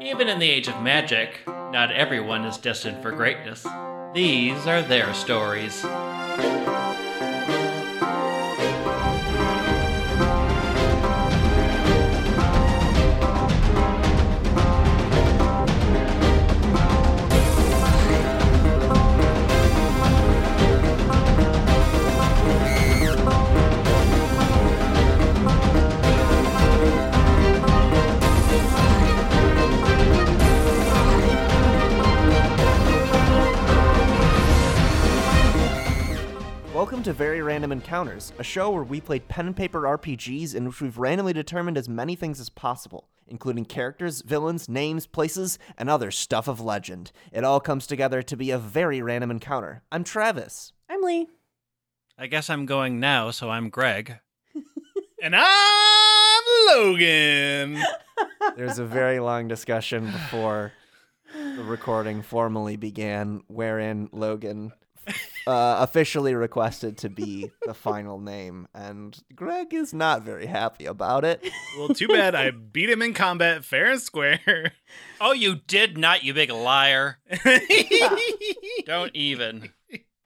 Even in the age of magic, not everyone is destined for greatness. These are their stories. To Very Random Encounters, a show where we played pen and paper RPGs in which we've randomly determined as many things as possible, including characters, villains, names, places, and other stuff of legend. It all comes together to be a very random encounter. I'm Travis. I'm Lee. I guess I'm going now, so I'm Greg. And I'm Logan. There's a very long discussion before the recording formally began, wherein Logan uh, officially requested to be the final name, and Greg is not very happy about it. well, too bad I beat him in combat fair and square. Oh, you did not, you big liar. Don't even.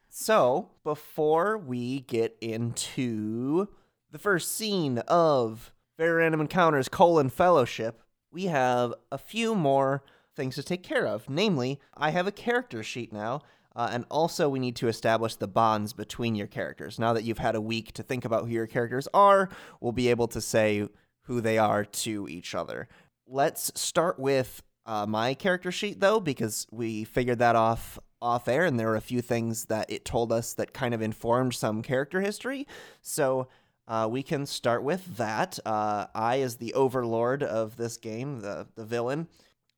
So, before we get into the first scene of Very Random Encounters colon Fellowship, we have a few more things to take care of. Namely, I have a character sheet now, uh, and also we need to establish the bonds between your characters. Now that you've had a week to think about who your characters are, we'll be able to say who they are to each other. Let's start with uh, my character sheet though, because we figured that off off air, and there were a few things that it told us that kind of informed some character history. So uh, we can start with that. Uh, I, as the overlord of this game, the the villain,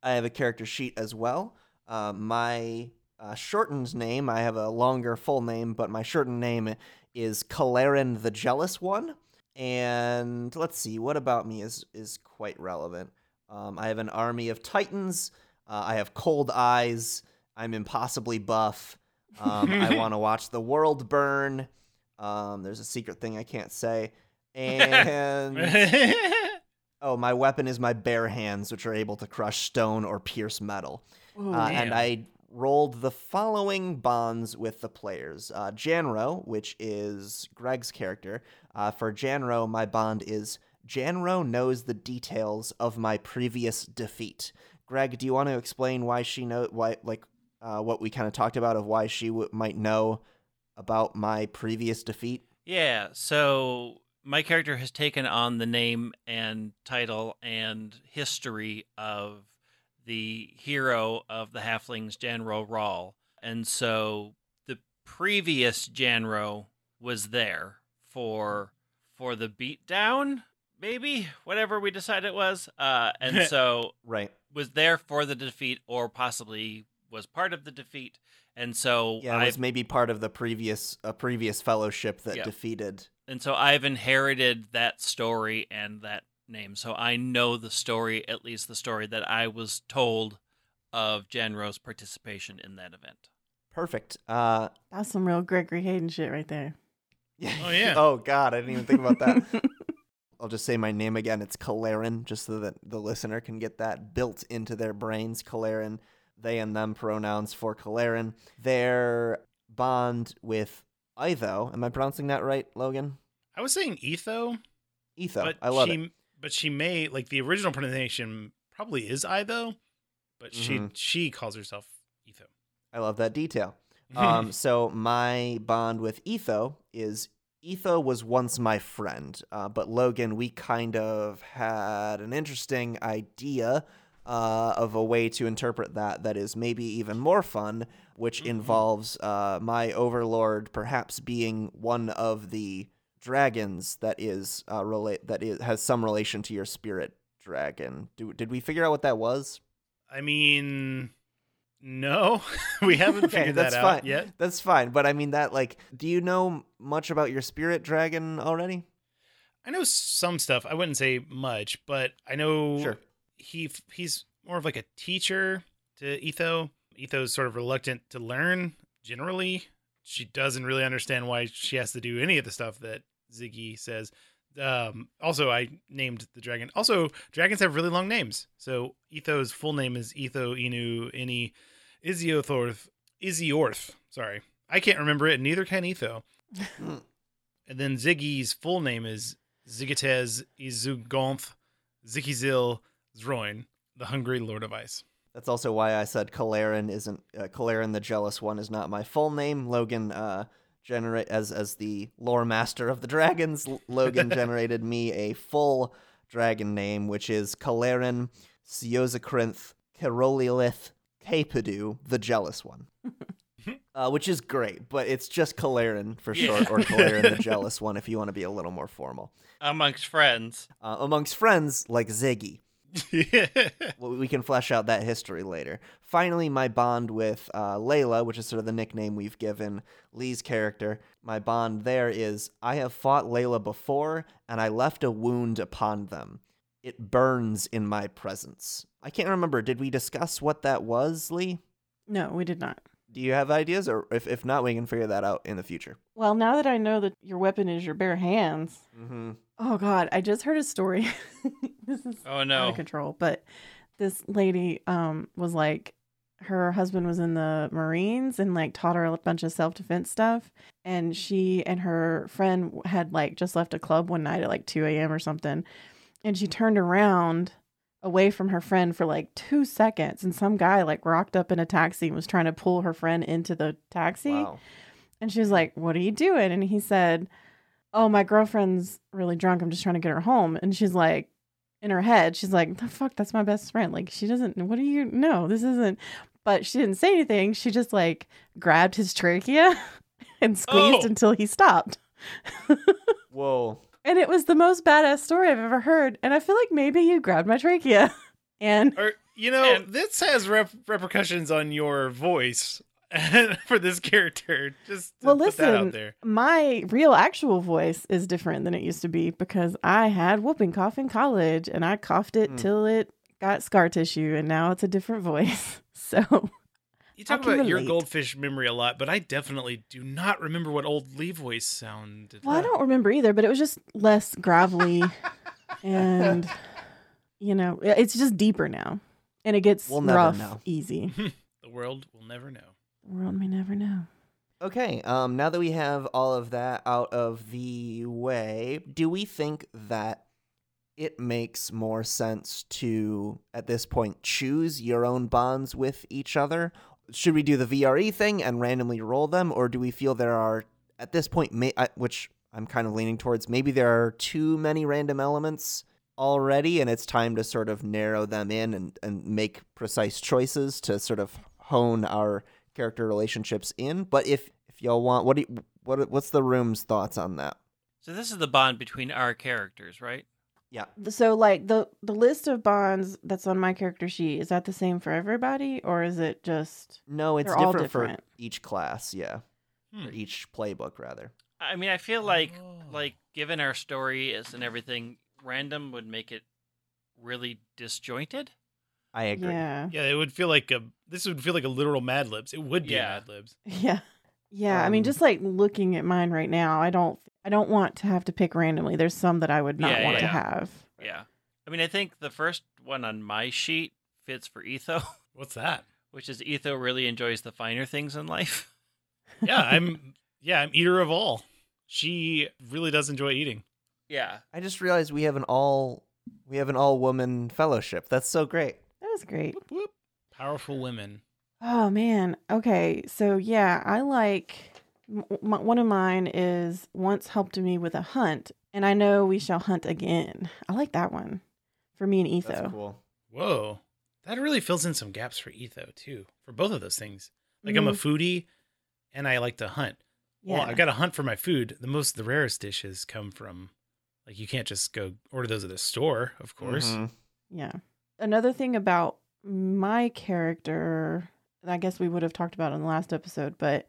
I have a character sheet as well. Uh, my uh, shortened name, I have a longer full name, but my shortened name is Kalarin the Jealous One. And let's see, what about me is is quite relevant. Um, I have an army of titans. Uh, I have cold eyes. I'm impossibly buff. Um, I want to watch the world burn. Um, there's a secret thing I can't say. And oh, my weapon is my bare hands, which are able to crush stone or pierce metal. Ooh, Uh, and. I rolled the following bonds with the players. Uh, Janro, which is Greg's character. Uh, for Janro, my bond is Janro knows the details of my previous defeat. Greg, do you want to explain why she know why like uh, what we kind of talked about of why she w- might know about my previous defeat? Yeah, so my character has taken on the name and title and history of the hero of the halflings, Janro Rawl. And so the previous Janro was there for for the beatdown, maybe, whatever we decided it was. Uh, and so Right. was there for the defeat or possibly was part of the defeat. And so Yeah, it was maybe part of the previous a previous fellowship that Yeah. defeated. and so I've inherited that story and that name. So I know the story, at least the story that I was told of Janro's participation in that event. Perfect. Uh, That's some real Gregory Hayden shit right there. Yeah. Oh, yeah. oh God, I didn't even think about that. I'll just say my name again. It's Kalarin, just so that the listener can get that built into their brains. Kalarin, they and them pronouns for Kalarin. Their bond with Itho. Am I pronouncing that right, Logan? I was saying Etho, Etho. I love she it. But she may like the original pronunciation probably is I though, but Mhm. she she calls herself Etho. I love that detail. Um, so my bond with Etho is Etho was once my friend, uh, but Logan, we kind of had an interesting idea uh, of a way to interpret that that is maybe even more fun, which Mhm. involves uh, my overlord perhaps being one of the dragons that is uh, relate that is has some relation to your spirit dragon. Do, did we figure out what that was? I mean, no, we haven't figured that out fine. yet. That's fine, but I mean that like, do you know much about your spirit dragon already? I know some stuff. I wouldn't say much, but I know Sure. he he's more of like a teacher to Etho. Etho's sort of reluctant to learn generally. She doesn't really understand why she has to do any of the stuff that Ziggy says. Um, also, I named the dragon. Also, dragons have really long names. So Etho's full name is Etho Inu Ini Iziothorth Iziorth. Sorry, I can't remember it. Neither can Etho. and then Ziggy's full name is Zigatez Izugonth Zikizil Zroin, the Hungry Lord of Ice. That's also why I said Kalarin isn't uh, Kalarin the Jealous One is not my full name. Logan uh generate as as the lore master of the dragons. Logan generated me a full dragon name, which is Kalarin Siozakrinth Kerolilith Capidu, the Jealous One. Uh, which is great, but it's just Kalarin for short, or Kalarin the Jealous One if you want to be a little more formal. Amongst friends. Uh, amongst friends like Ziggy. yeah. Well, we can flesh out that history later. Finally, my bond with uh, Layla, which is sort of the nickname we've given Lee's character, my bond there is I have fought Layla before, and I left a wound upon them. It burns in my presence. I can't remember. Did we discuss what that was, Lee? No, we did not. Do you have ideas? Or if, if not, we can figure that out in the future. Well, now that I know that your weapon is your bare hands. Mm-hmm. Oh God, I just heard a story. this is Oh out of control. But this lady um was like her husband was in the Marines and like taught her a bunch of self defense stuff. And she and her friend had like just left a club one night at like 2 a.m. or something. And she turned around away from her friend for like two seconds. And some guy like rocked up in a taxi and was trying to pull her friend into the taxi. Wow. And she was like, What are you doing? And he said, Oh, my girlfriend's really drunk. I'm just trying to get her home. And she's like, in her head, she's like, The fuck, that's my best friend. Like, she doesn't, what do you, no, this isn't. But she didn't say anything. She just like grabbed his trachea and squeezed Oh. until he stopped. Whoa. And it was the most badass story I've ever heard. And I feel like maybe you grabbed my trachea. And Or you know, And- this has rep- repercussions on your voice for this character. Just to Well, put that listen, out there. my real actual voice is different than it used to be because I had whooping cough in college and I coughed it Hmm. till it got scar tissue and now it's a different voice. So You talk I can about your goldfish memory a lot, but I definitely do not remember what old Lee voice sounded. Well, I don't remember either, but it was just less gravelly and you know, it's just deeper now. And it gets We'll rough know. easy. The world will never know. The world may never know. Okay, um, now that we have all of that out of the way, do we think that it makes more sense to, at this point, choose your own bonds with each other? Should we do the VRE thing and randomly roll them, or do we feel there are, at this point, may, I, which I'm kind of leaning towards, maybe there are too many random elements already, and it's time to sort of narrow them in and, and make precise choices to sort of hone our character relationships in. But if if y'all want, what do you, what what's the room's thoughts on that? So this is the bond between our characters, right? Yeah. So like the the list of bonds that's on my character sheet, is that the same for everybody or is it just No, it's They're different, for each class. Yeah, Hmm. or each playbook rather. I mean, I feel like Oh. like given our story is and everything, random would make it really disjointed. I agree. Yeah. Yeah, it would feel like a. This would feel like a literal Mad Libs. It would be Yeah. Mad Libs. Yeah. Yeah, I mean Um, just like looking at mine right now, I don't I don't want to have to pick randomly. There's some that I would not Yeah, want to yeah. have. Yeah. I mean, I think the first one on my sheet fits for Etho, What's that? which is Etho really enjoys the finer things in life. Yeah, I'm. Yeah, I'm eater of all. She really does enjoy eating. Yeah. I just realized we have an all we have an all woman fellowship. That's so great. That was great. Whoop, whoop. Powerful women. Oh man. Okay. So yeah, I like m- m- one of mine is once helped me with a hunt, and I know we shall hunt again. I like that one for me and Etho. That's cool. Whoa, that really fills in some gaps for Etho too. For both of those things. Like I'm a foodie, and I like to hunt. Mm-hmm. Yeah. Well, I got to hunt for my food. The most, the rarest dishes come from, like you can't just go order those at the store, of course. Mhm. Yeah. Another thing about my character, I guess we would have talked about in the last episode, but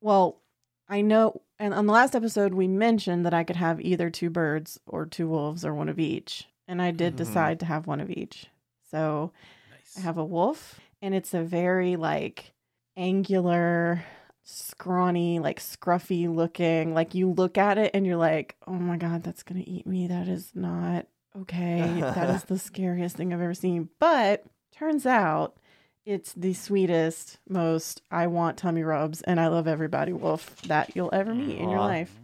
well, I know, and on the last episode, we mentioned that I could have either two birds or two wolves or one of each. And I did Mhm. decide to have one of each. So Nice. I have a wolf, and it's a very like angular, scrawny, like scruffy looking. Like you look at it and you're like, oh my God, that's going to eat me. That is not okay. that is the scariest thing I've ever seen. But turns out it's the sweetest, most I want tummy rubs and I love everybody wolf that you'll ever meet in your Aw. life.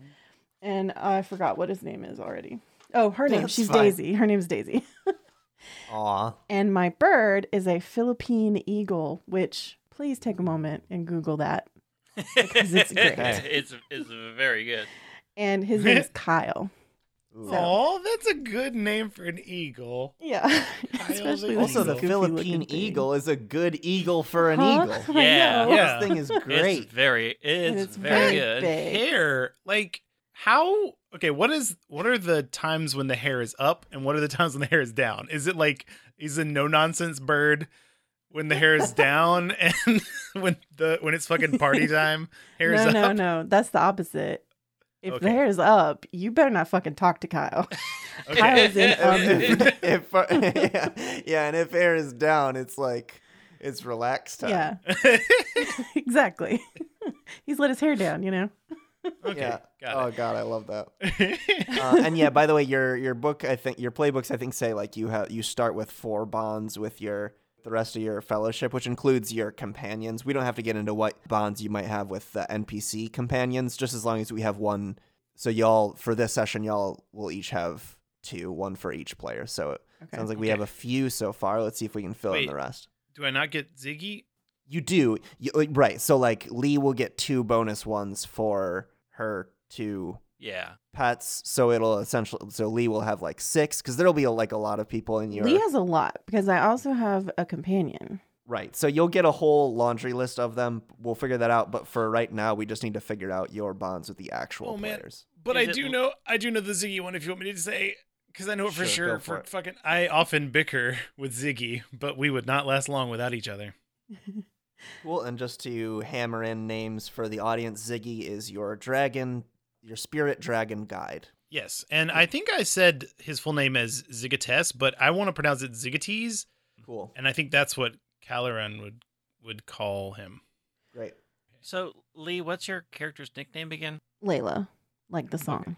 And I forgot what his name is already. Oh, her name. That's She's fine. Daisy. Her name's Daisy. Aw. And my bird is a Philippine eagle, which please take a moment and Google that. Because it's great. it's it's very good. And his name is Kyle. Ooh. So- Oh, that's a good name for an eagle. Yeah. Especially Also, the Philippine eagle is a good eagle for an Huh? eagle. Yeah. Yeah. This thing is It's great. very it's, it's very, very good. big. Hair, like how? Okay, what is what are the times when the hair is up and what are the times when the hair is down? Is it like he's a no nonsense bird when the hair is down and when the when it's fucking party time, hair is up? No, no, no. That's the opposite. If Okay. the hair is up, you better not fucking talk to Kyle. Okay. Kyle's in a mood. if, if- yeah, yeah, and if air is down, it's like it's relaxed time. Yeah, exactly. He's let his hair down, you know? okay, yeah. got oh god, I love that. Uh, and yeah, by the way, your your book, I think your playbooks, I think say like you have you start with four bonds with your the rest of your fellowship, which includes your companions. We don't have to get into what bonds you might have with the NPC companions, just as long as we have one. So y'all for this session, y'all will each have two, one for each player. So it Okay. sounds like we Okay. have a few so far. Let's see if we can fill in the rest. Do I not get Ziggy? You do, you, uh, right? So like Lee will get two bonus ones for her two Yeah. pets, so it'll essentially so Lee will have like six because there'll be like a lot of people in your Lee has a lot because I also have a companion. right. So you'll get a whole laundry list of them. We'll figure that out. But for right now, we just need to figure out your bonds with the actual Oh, man. players. But Is I it do know I do know the Ziggy one if you want me to say because I know it for Sure, sure. for For it. fucking, I often bicker with Ziggy, but we would not last long without each other. Cool. And just to hammer in names for the audience, Ziggy is your dragon, your spirit dragon guide. Yes, and I think I said his full name as Zigates, but I want to pronounce it Zigates, Cool. and I think that's what Kalarin would would call him. Great. So Lee, what's your character's nickname again? Layla, like the song.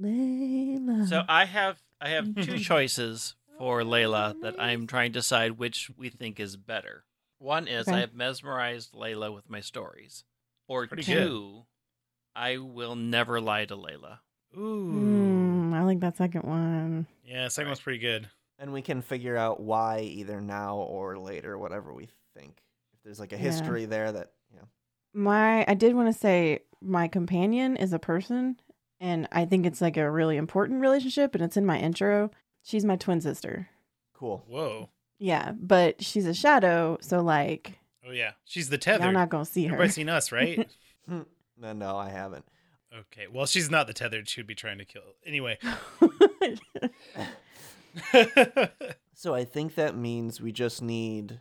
Layla. So I have I have two choices for Layla that I'm trying to decide which we think is better. One is Okay. I have mesmerized Layla with my stories. Or Pretty two, I will never lie to Layla. Ooh, Mm, I like that second one. yeah, second one's pretty good. And we can figure out why either now or later, whatever we think. If there's like a Yeah. history there that, yeah. My, I did want to say my companion is a person, and I think it's like a really important relationship, and it's in my intro. She's my twin sister. Cool. Whoa, Yeah, but she's a shadow, so like oh yeah, she's the y'all tethered. not gonna see her. Everybody's seen us, right? No, no, I haven't. okay, well she's not the tethered. She'd be trying to kill. Anyway, So I think that means we just need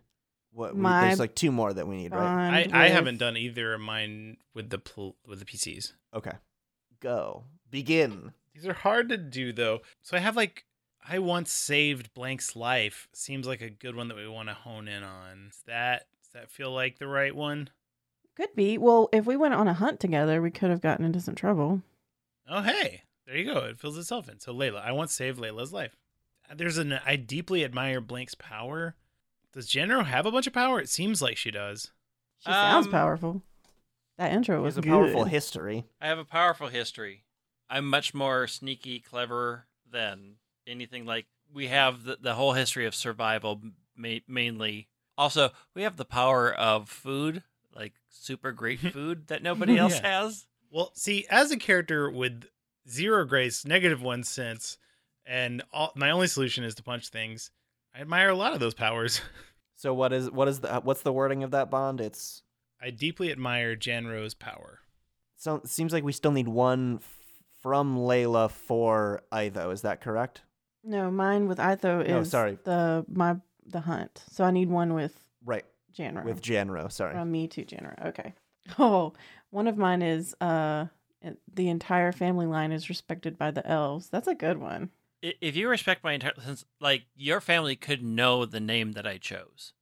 what we, My there's like two more that we need, right? I, I with- haven't done either of mine with the pl- with the PCs. Okay. Go. Begin. These are hard to do though. So I have like I once saved Blank's life. Seems like a good one that we want to hone in on. Does that does that feel like the right one? Could be. Well, if we went on a hunt together, we could have gotten into some trouble. Oh hey, there you go. It fills itself in. So Layla, I once saved Layla's life. There's an I deeply admire Blank's power. Does Janro have a bunch of power? It seems like she does. She sounds Um, powerful. That intro was a good. powerful history. I have a powerful history. I'm much more sneaky, clever than anything like we have the, the whole history of survival ma- mainly. Also, we have the power of food, like super great food that nobody else Yeah. has. Well, see, as a character with zero grace, negative one sense, and all, my only solution is to punch things, I admire a lot of those powers. So what is what is the what's the wording of that bond? It's I deeply admire Janro's power. so it seems like we still need one f- from Layla for Itho. Is that correct? No, mine with Itho is No, sorry. the my the hunt. So I need one with Right. Janro. With Janro. Sorry. From me too, Janro. Okay. Oh, one of mine is uh the entire family line is respected by the elves. That's a good one. If you respect my entire, since like your family could know the name that I chose.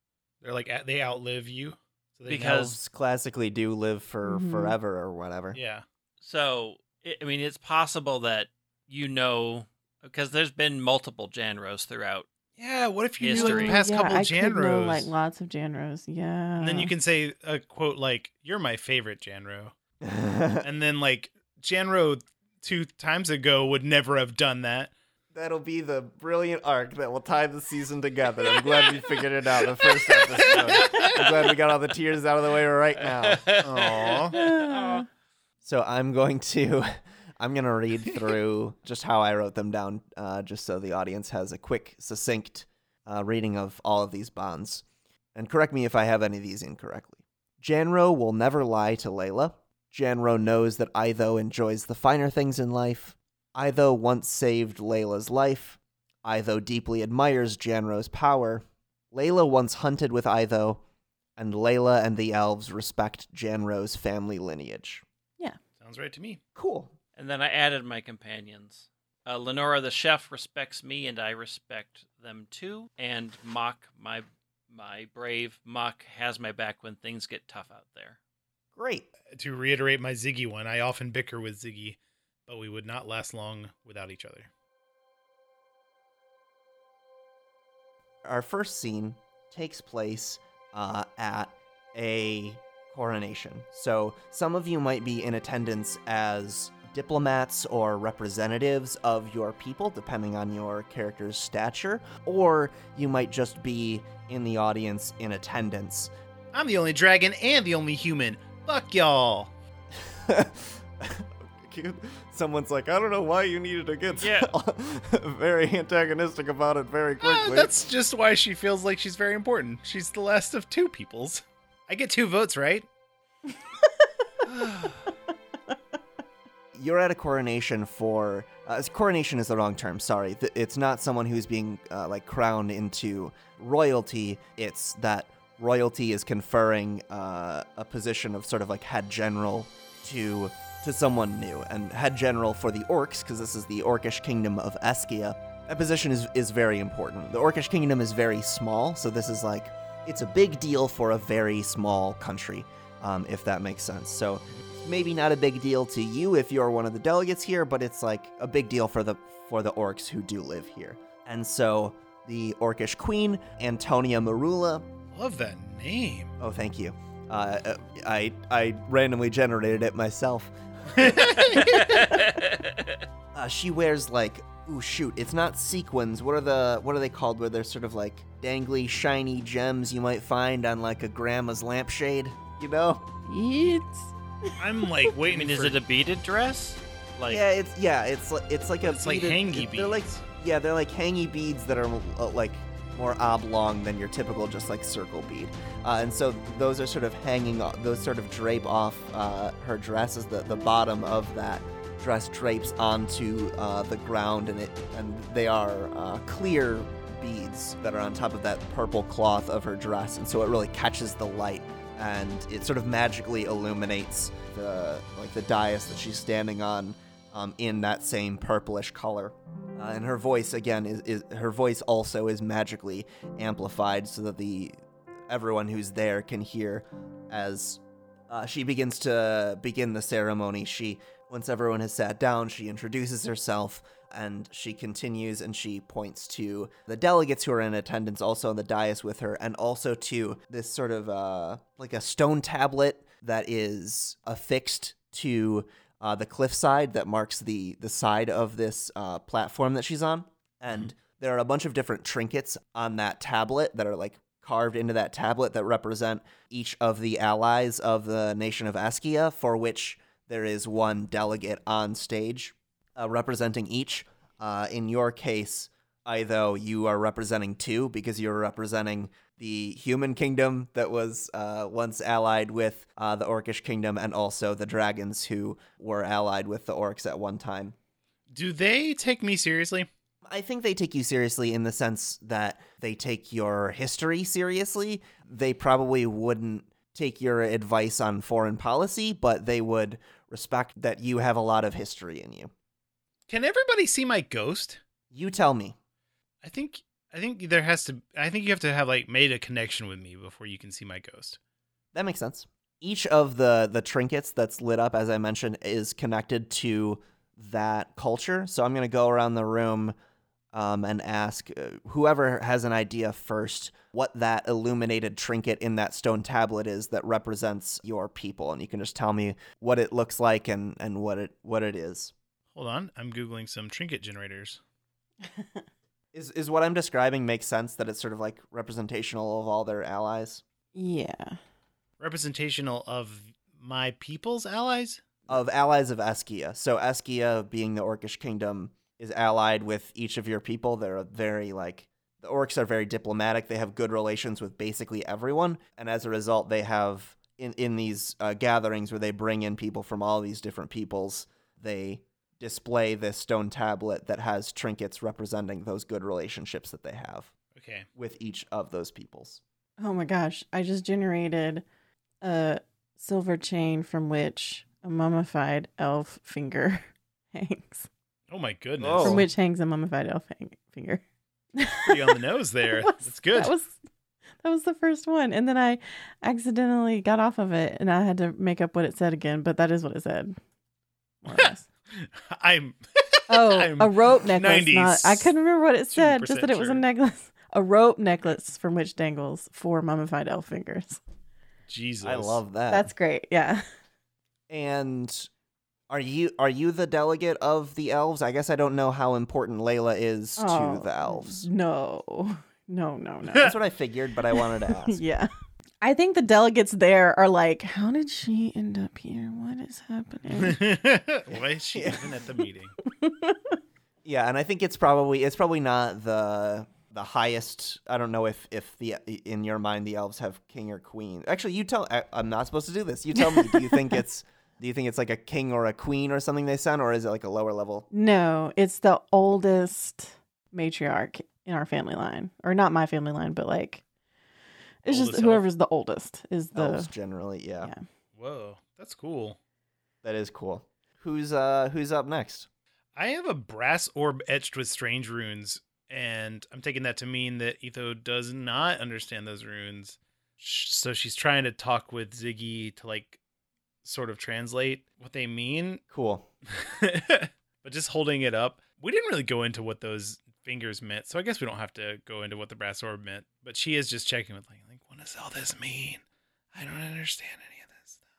They're like they outlive you. So they Because- Elves classically do live for Mhm. forever or whatever. yeah, So, I I mean, it's possible that you know, because there's been multiple Janros throughout. Yeah. What if you knew like History. the past yeah, couple I Janros? could know like lots of Janros. Yeah. and then you can say a quote like, "You're my favorite Janro," and then like Janro two times ago would never have done that. That'll be the brilliant arc that will tie the season together. I'm glad we figured it out the first episode. I'm glad we got all the tears out of the way right now. Aw. Ah. So I'm going to I'm going to read through just how I wrote them down uh, just so the audience has a quick succinct uh, reading of all of these bonds. And correct me if I have any of these incorrectly. Janro will never lie to Layla. Janro knows that Itho enjoys the finer things in life. Itho once saved Layla's life. Itho deeply admires Janro's power. Layla once hunted with Itho, and Layla and the elves respect Janro's family lineage. Yeah. Sounds right to me. Cool. And then I added my companions. Uh, Lenora the chef respects me, and I respect them too. And Mock, my my brave Mock, has my back when things get tough out there. Great. To reiterate my Ziggy one, I often bicker with Ziggy, but we would not last long without each other. Our first scene takes place uh, at a coronation. So some of you might be in attendance as diplomats or representatives of your people, depending on your character's stature, or you might just be in the audience in attendance. I'm the only dragon and the only human. Fuck y'all. Someone's like, I don't know why you needed to get Yeah. very antagonistic about it very Ah, that's just why she feels like she's very important. She's the last of two peoples. I get two votes, right? you're at a coronation for uh, coronation is the wrong term sorry. It's not someone who's being uh, like crowned into royalty. It's that royalty is conferring uh, a position of sort of like head general to to someone new. And head general for the orcs because this is the orcish kingdom of eskia that position is, is very important. The orcish kingdom is very small so this is like it's a big deal for a very small country um, if that makes sense. So maybe not a big deal to you if you're one of the delegates here, but it's like a big deal for the for the orcs who do live here. And so the orcish queen, Antonia Marula. Love that name. Oh, thank you. Uh, uh, I I randomly generated it myself. Uh, she wears like ooh shoot, it's not sequins. What are the what are they called? Where they're sort of like dangly, shiny gems you might find on like a grandma's lampshade. You know? Yeet. I'm like I waiting. mean, is it a beaded dress? Like, yeah, it's yeah, it's like it's like a It's like beaded- hangy They're like beads. yeah, they're like hangy beads that are uh, like more oblong than your typical just like circle bead. Uh, and so those are sort of hanging off, those sort of drape off uh, her dress as the, the bottom of that dress drapes onto uh, the ground and it and they are uh, clear beads that are on top of that purple cloth of her dress and so it really catches the light and it sort of magically illuminates the like the dais that she's standing on um, in that same purplish color. Uh, and her voice again is, is her voice also is magically amplified so that the everyone who's there can hear as uh, she begins to begin the ceremony. She once everyone has sat down she introduces herself and she continues and she points to the delegates who are in attendance also on the dais with her and also to this sort of uh, like a stone tablet that is affixed to uh, the cliffside that marks the the side of this uh, platform that she's on. And there are a bunch of different trinkets on that tablet that are like carved into that tablet that represent each of the allies of the nation of Askia, for which there is one delegate on stage uh, representing each. Uh, in your case, Itho, you are representing two because you're representing the human kingdom that was uh, once allied with uh, the orcish kingdom and also the dragons who were allied with the orcs at one time. Do they take me seriously? I think they take you seriously in the sense that they take your history seriously. They probably wouldn't take your advice on foreign policy, but they would respect that you have a lot of history in you. Can everybody see my ghost? You tell me. I think I think there has to I think you have to have like made a connection with me before you can see my ghost. That makes sense. Each of the the trinkets that's lit up, as I mentioned, is connected to that culture. So I'm gonna go around the room um, and ask uh, whoever has an idea first what that illuminated trinket in that stone tablet is that represents your people, and you can just tell me what it looks like and and what it what it is. Hold on, I'm googling some trinket generators. Is is what I'm describing make sense that it's sort of like representational of all their allies Yeah. Representational of my people's allies. of allies of Eskia. So Eskia, being the Orcish kingdom, is allied with each of your people. They're very like the orcs are very diplomatic. They have good relations with basically everyone, and as a result, they have in in these uh, gatherings where they bring in people from all these different peoples. They display this stone tablet that has trinkets representing those good relationships that they have Okay. with each of those peoples. Oh my gosh. I just generated a silver chain from which a mummified elf finger hangs. Oh my goodness. Oh. From which hangs a mummified elf hang- finger. Pretty on the nose there. That was- That's good. That was that was the first one. And then I accidentally got off of it and I had to make up what it said again, but that is what it said. More or less. I'm Oh, I'm a rope necklace. Not, I couldn't remember what it said, just that it was a necklace. A rope necklace from which dangles four mummified elf fingers. Jesus. I love that. That's great. Yeah. And are you are you the delegate of the elves? I guess I don't know how important Layla is Oh, to the elves. No. No, no, no. That's what I figured, but I wanted to ask. yeah. I think the delegates there are like, how did she end up here? What is happening? Why is she even at the meeting? Yeah, and I think it's probably it's probably not the the highest. I don't know if if the in your mind the elves have king or queen. Actually, you tell. I, I'm not supposed to do this. You tell me. do you think it's do you think it's like a king or a queen or something they send, or is it like a lower level? no, it's the oldest matriarch in our family line. Or not my family line, but like it's just Oldest elf? whoever's the oldest is the Elves generally, yeah, yeah. Whoa, that's cool. that is cool. Who's uh who's up next? I have a brass orb etched with strange runes, and I'm taking that to mean that Etho does not understand those runes. So she's trying to talk with Ziggy to like sort of translate what they mean. Cool. but just holding it up, we didn't really go into what those fingers meant, so I guess we don't have to go into what the brass orb meant. But she is just checking with like, like what does all this mean? I don't understand any of this stuff.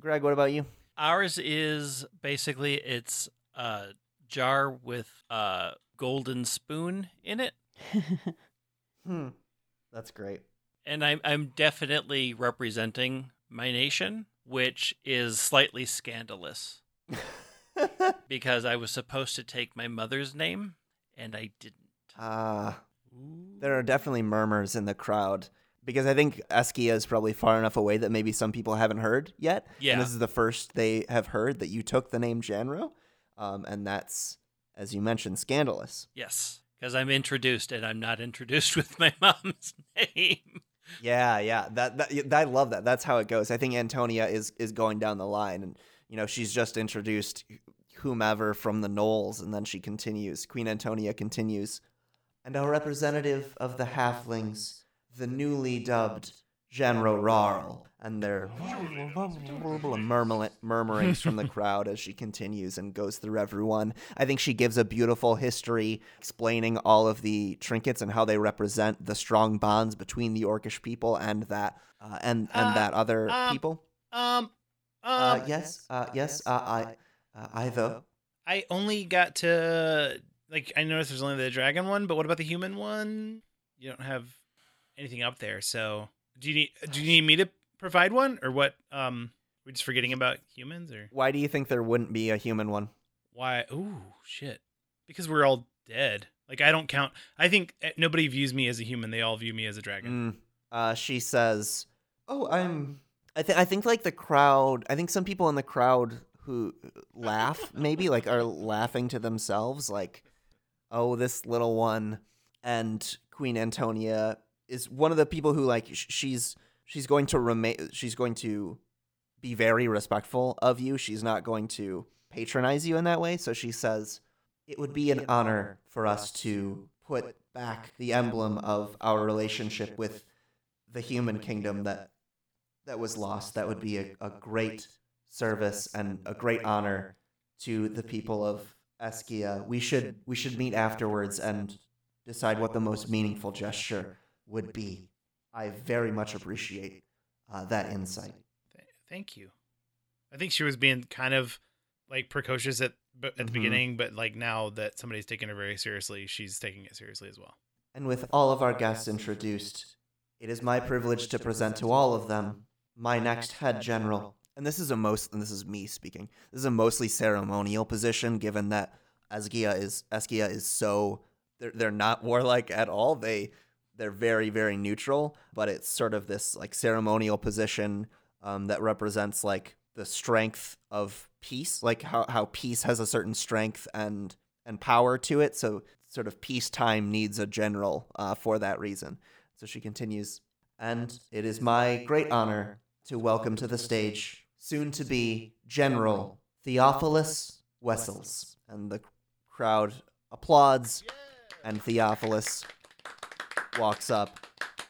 Greg, what about you? Ours is basically it's a jar with a golden spoon in it, Hmm. That's great. and I'm I'm definitely representing my nation, which is slightly scandalous because I was supposed to take my mother's name and I didn't. Ah. There are definitely murmurs in the crowd because I think Eskia is probably far enough away that maybe some people haven't heard yet. Yeah. And this is the first they have heard that you took the name Janro. Um, and that's, as you mentioned, scandalous. Yes, because I'm introduced and I'm not introduced with my mom's name. Yeah, yeah. That, that I love that. That's how it goes. I think Antonia is is going down the line and you know, she's just introduced whomever from the Knolls and then she continues. Queen Antonia continues. And our representative of the halflings, the newly dubbed General Rawl. And they're murmur- murmurings from the crowd as she continues and goes through everyone. I think she gives a beautiful history explaining all of the trinkets and how they represent the strong bonds between the Orcish people and that uh, and and Uh, that other um, people. Um, Uh, um, yes, uh, yes, uh, I, uh, I. I only got to like I noticed there's only the dragon one, but what about the human one? You don't have anything up there, so do you need do you need me to provide one or what? Um, we're just forgetting about humans or Why do you think there wouldn't be a human one? why? Ooh, shit! Because we're all dead. Like I don't count. I think eh, nobody views me as a human. They all view me as a dragon. Mm. Uh, she says, "Oh, I'm." I think I think like the crowd. I think some people in the crowd who laugh maybe like are laughing to themselves, like, "Oh, this little one." And Queen Antonia is one of the people who like sh- she's she's going to remain. She's going to be very respectful of you. She's not going to patronize you in that way. So she says, "It would be an honor for us to put back the emblem of our relationship with." the human kingdom that that was lost. That would be a, a great service and a great honor to the people of Eskia. We should we should meet afterwards and decide what the most meaningful gesture would be. I very much appreciate uh, that insight. Thank you. I think she was being kind of like precocious at at the Mhm. beginning, but like now that somebody's taking her very seriously, she's taking it seriously as well. And with all of our guests introduced, it is my privilege to present to all of them my next head general. And this is a most and this is me speaking. This is a mostly ceremonial position given that Esgia is Eskia is so they're they're not warlike at all. They they're very very neutral, but it's sort of this like ceremonial position um, that represents like the strength of peace, like how how peace has a certain strength and and power to it. So sort of peacetime needs a general uh, for that reason. So she continues, and it is my great honor to welcome to the stage soon to be General Theophilus Wessels. And the crowd applauds, and Theophilus walks up.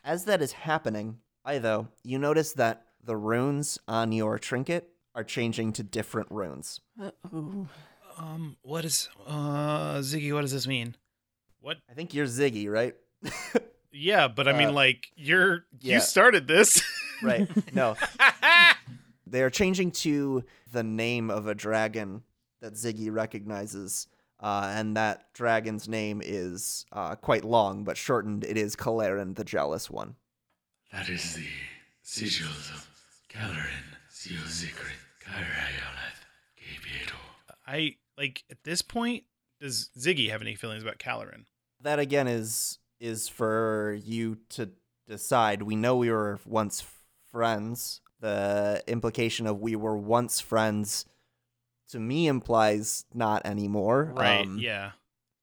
As that is happening, Itho, you notice that the runes on your trinket are changing to different runes. Uh-oh. Um, what is uh Ziggy? What does this mean? What? I think you're Ziggy, right? Yeah, but I Uh, mean, like you're yeah. you started this, right. No, They are changing to the name of a dragon that Ziggy recognizes, uh, and that dragon's name is uh, quite long, but shortened. It is Kalarin, the Jealous One. That is the sigils of Kalarin, Ziozikrit, Kairayolath, Gabieto. I like at this point. Does Ziggy have any feelings about Kalarin? That again is is for you to decide. We know we were once friends. The implication of we were once friends to me implies not anymore. Um, yeah.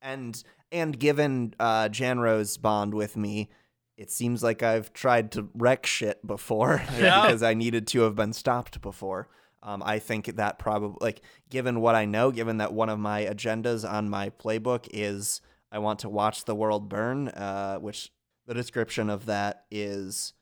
and and given uh, Janro's bond with me, it seems like I've tried to wreck shit before Yeah. because I needed to have been stopped before. Um, I think that probably like given what I know, given that one of my agendas on my playbook is I want to watch the world burn, uh, which the description of that is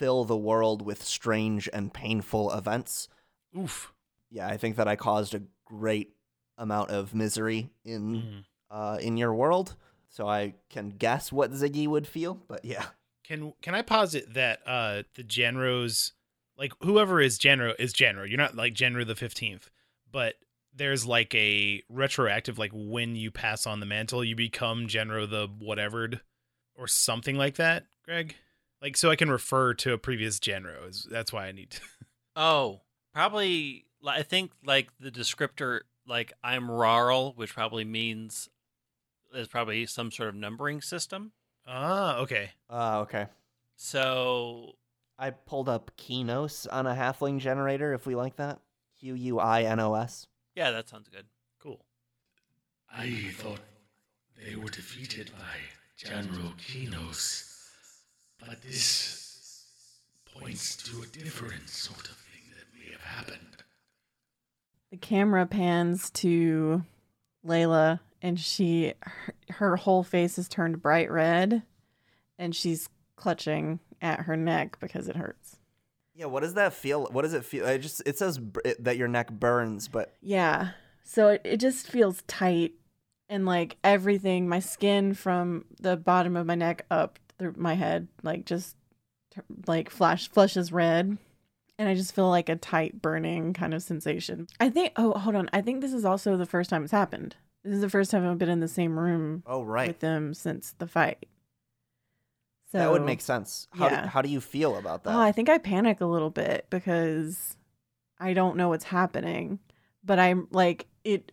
fill the world with strange and painful events Oof. yeah, I think that I caused a great amount of misery in Mhm. uh, in your world, so I can guess what Ziggy would feel. But yeah, Can can I posit that uh the Janros like whoever is Janro is Janro. You're not like Janro the fifteenth, but there's like a retroactive like when you pass on the mantle, you become Janro the whatevered or something like that, Greg. Like so I can refer to a previous Janro. Is that's why I need to Oh, probably. I think like the descriptor, like I'm rural, which probably means there's probably some sort of numbering system. Ah, okay. uh, okay. So I pulled up Quinos on a halfling generator. If we like that, Q U I N O S. yeah, that sounds good. Cool. I thought they were defeated by General Quinos, but this points to a different sort of thing that may have happened. The camera pans to Layla, and she her, her whole face is turned bright red, and she's clutching at her neck because it hurts. Yeah, what does that feel? What does it feel? It just it says br- it, that your neck burns, but Yeah. So it, it just feels tight and like everything, my skin from the bottom of my neck up through my head, like just like flash flushes red. And I just feel like a tight burning kind of sensation. I think, oh, hold on. I think this is also the first time it's happened. This is the first time I've been in the same room oh right, with them since the fight. So that would make sense. How yeah. do, how do you feel about that? Oh, I think I panic a little bit because I don't know what's happening. But I'm like, it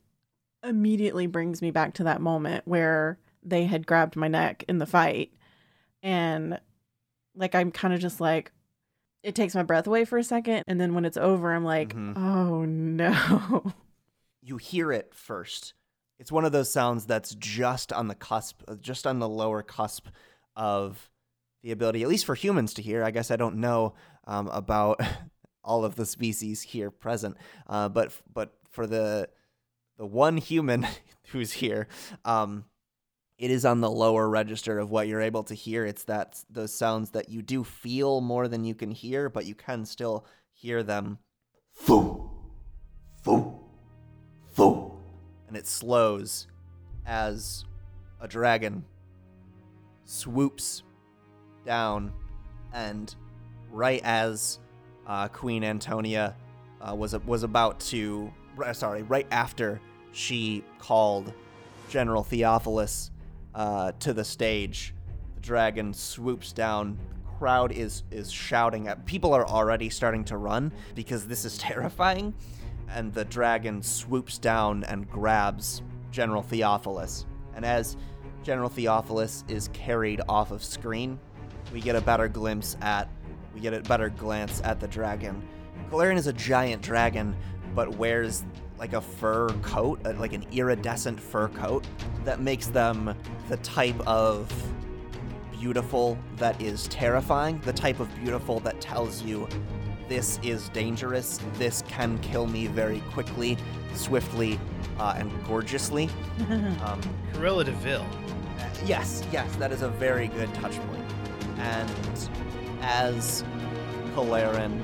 immediately brings me back to that moment where they had grabbed my neck in the fight. And like, I'm kind of just like, it takes my breath away for a second. And then when it's over, I'm like, Mhm. oh no. you hear it first. It's one of those sounds that's just on the cusp, uh, just on the lower cusp of the ability, at least for humans to hear. I guess I don't know um, about all of the species here present, uh, but but for the the one human who's here, um, it is on the lower register of what you're able to hear. It's that those sounds that you do feel more than you can hear, but you can still hear them. Foo, foo, foo, and it slows as a dragon swoops down, and right as uh, Queen Antonia uh, was was about to, sorry, right after she called General Theophilus uh, to the stage, the dragon swoops down. The crowd is is shouting at. People are already starting to run because this is terrifying, and the dragon swoops down and grabs General Theophilus. And as General Theophilus is carried off of screen, we get a better glimpse at, we get a better glance at the dragon. Kalarin is a giant dragon, but wears like a fur coat, uh, like an iridescent fur coat that makes them the type of beautiful that is terrifying, the type of beautiful that tells you this is dangerous, this can kill me very quickly, swiftly, uh, and gorgeously. Um, Cruella de Vil. Yes, yes, that is a very good touch point. And as Kalarin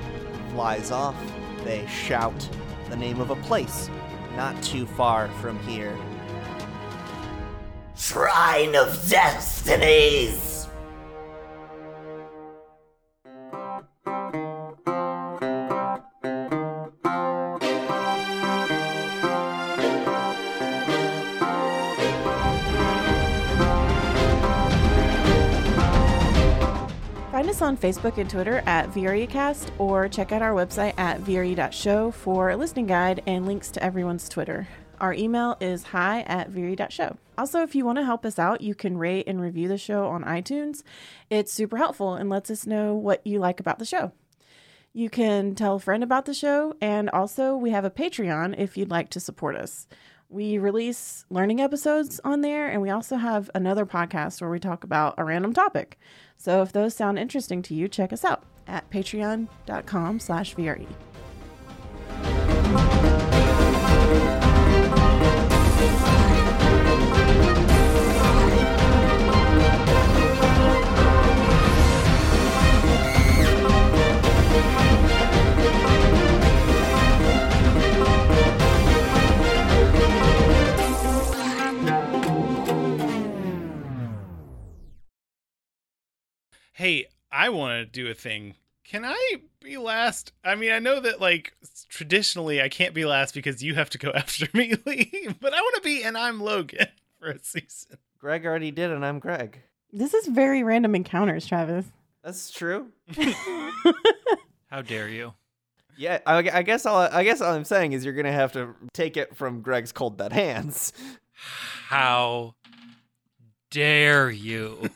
flies off, they shout the name of a place not too far from here. Shrine of Destinies! Facebook and Twitter at VREcast or check out our website at VRE.show for a listening guide and links to everyone's Twitter. Our email is hi at VRE.show. Also, if you want to help us out, you can rate and review the show on iTunes. It's super helpful and lets us know what you like about the show. You can tell a friend about the show, and also we have a Patreon if you'd like to support us. We release learning episodes on there, and we also have another podcast where we talk about a random topic. So if those sound interesting to you, check us out at patreon.com slash. VRE. Hey, I want to do a thing. Can I be last? I mean, I know that like traditionally I can't be last because you have to go after me, Lee, but I want to be and I'm Logan for a season. Greg already did, and I'm Greg. This is very random encounters, Travis. That's true. How dare you? Yeah, I, I guess all I guess all I'm saying is you're gonna have to take it from Greg's cold dead hands. How dare you?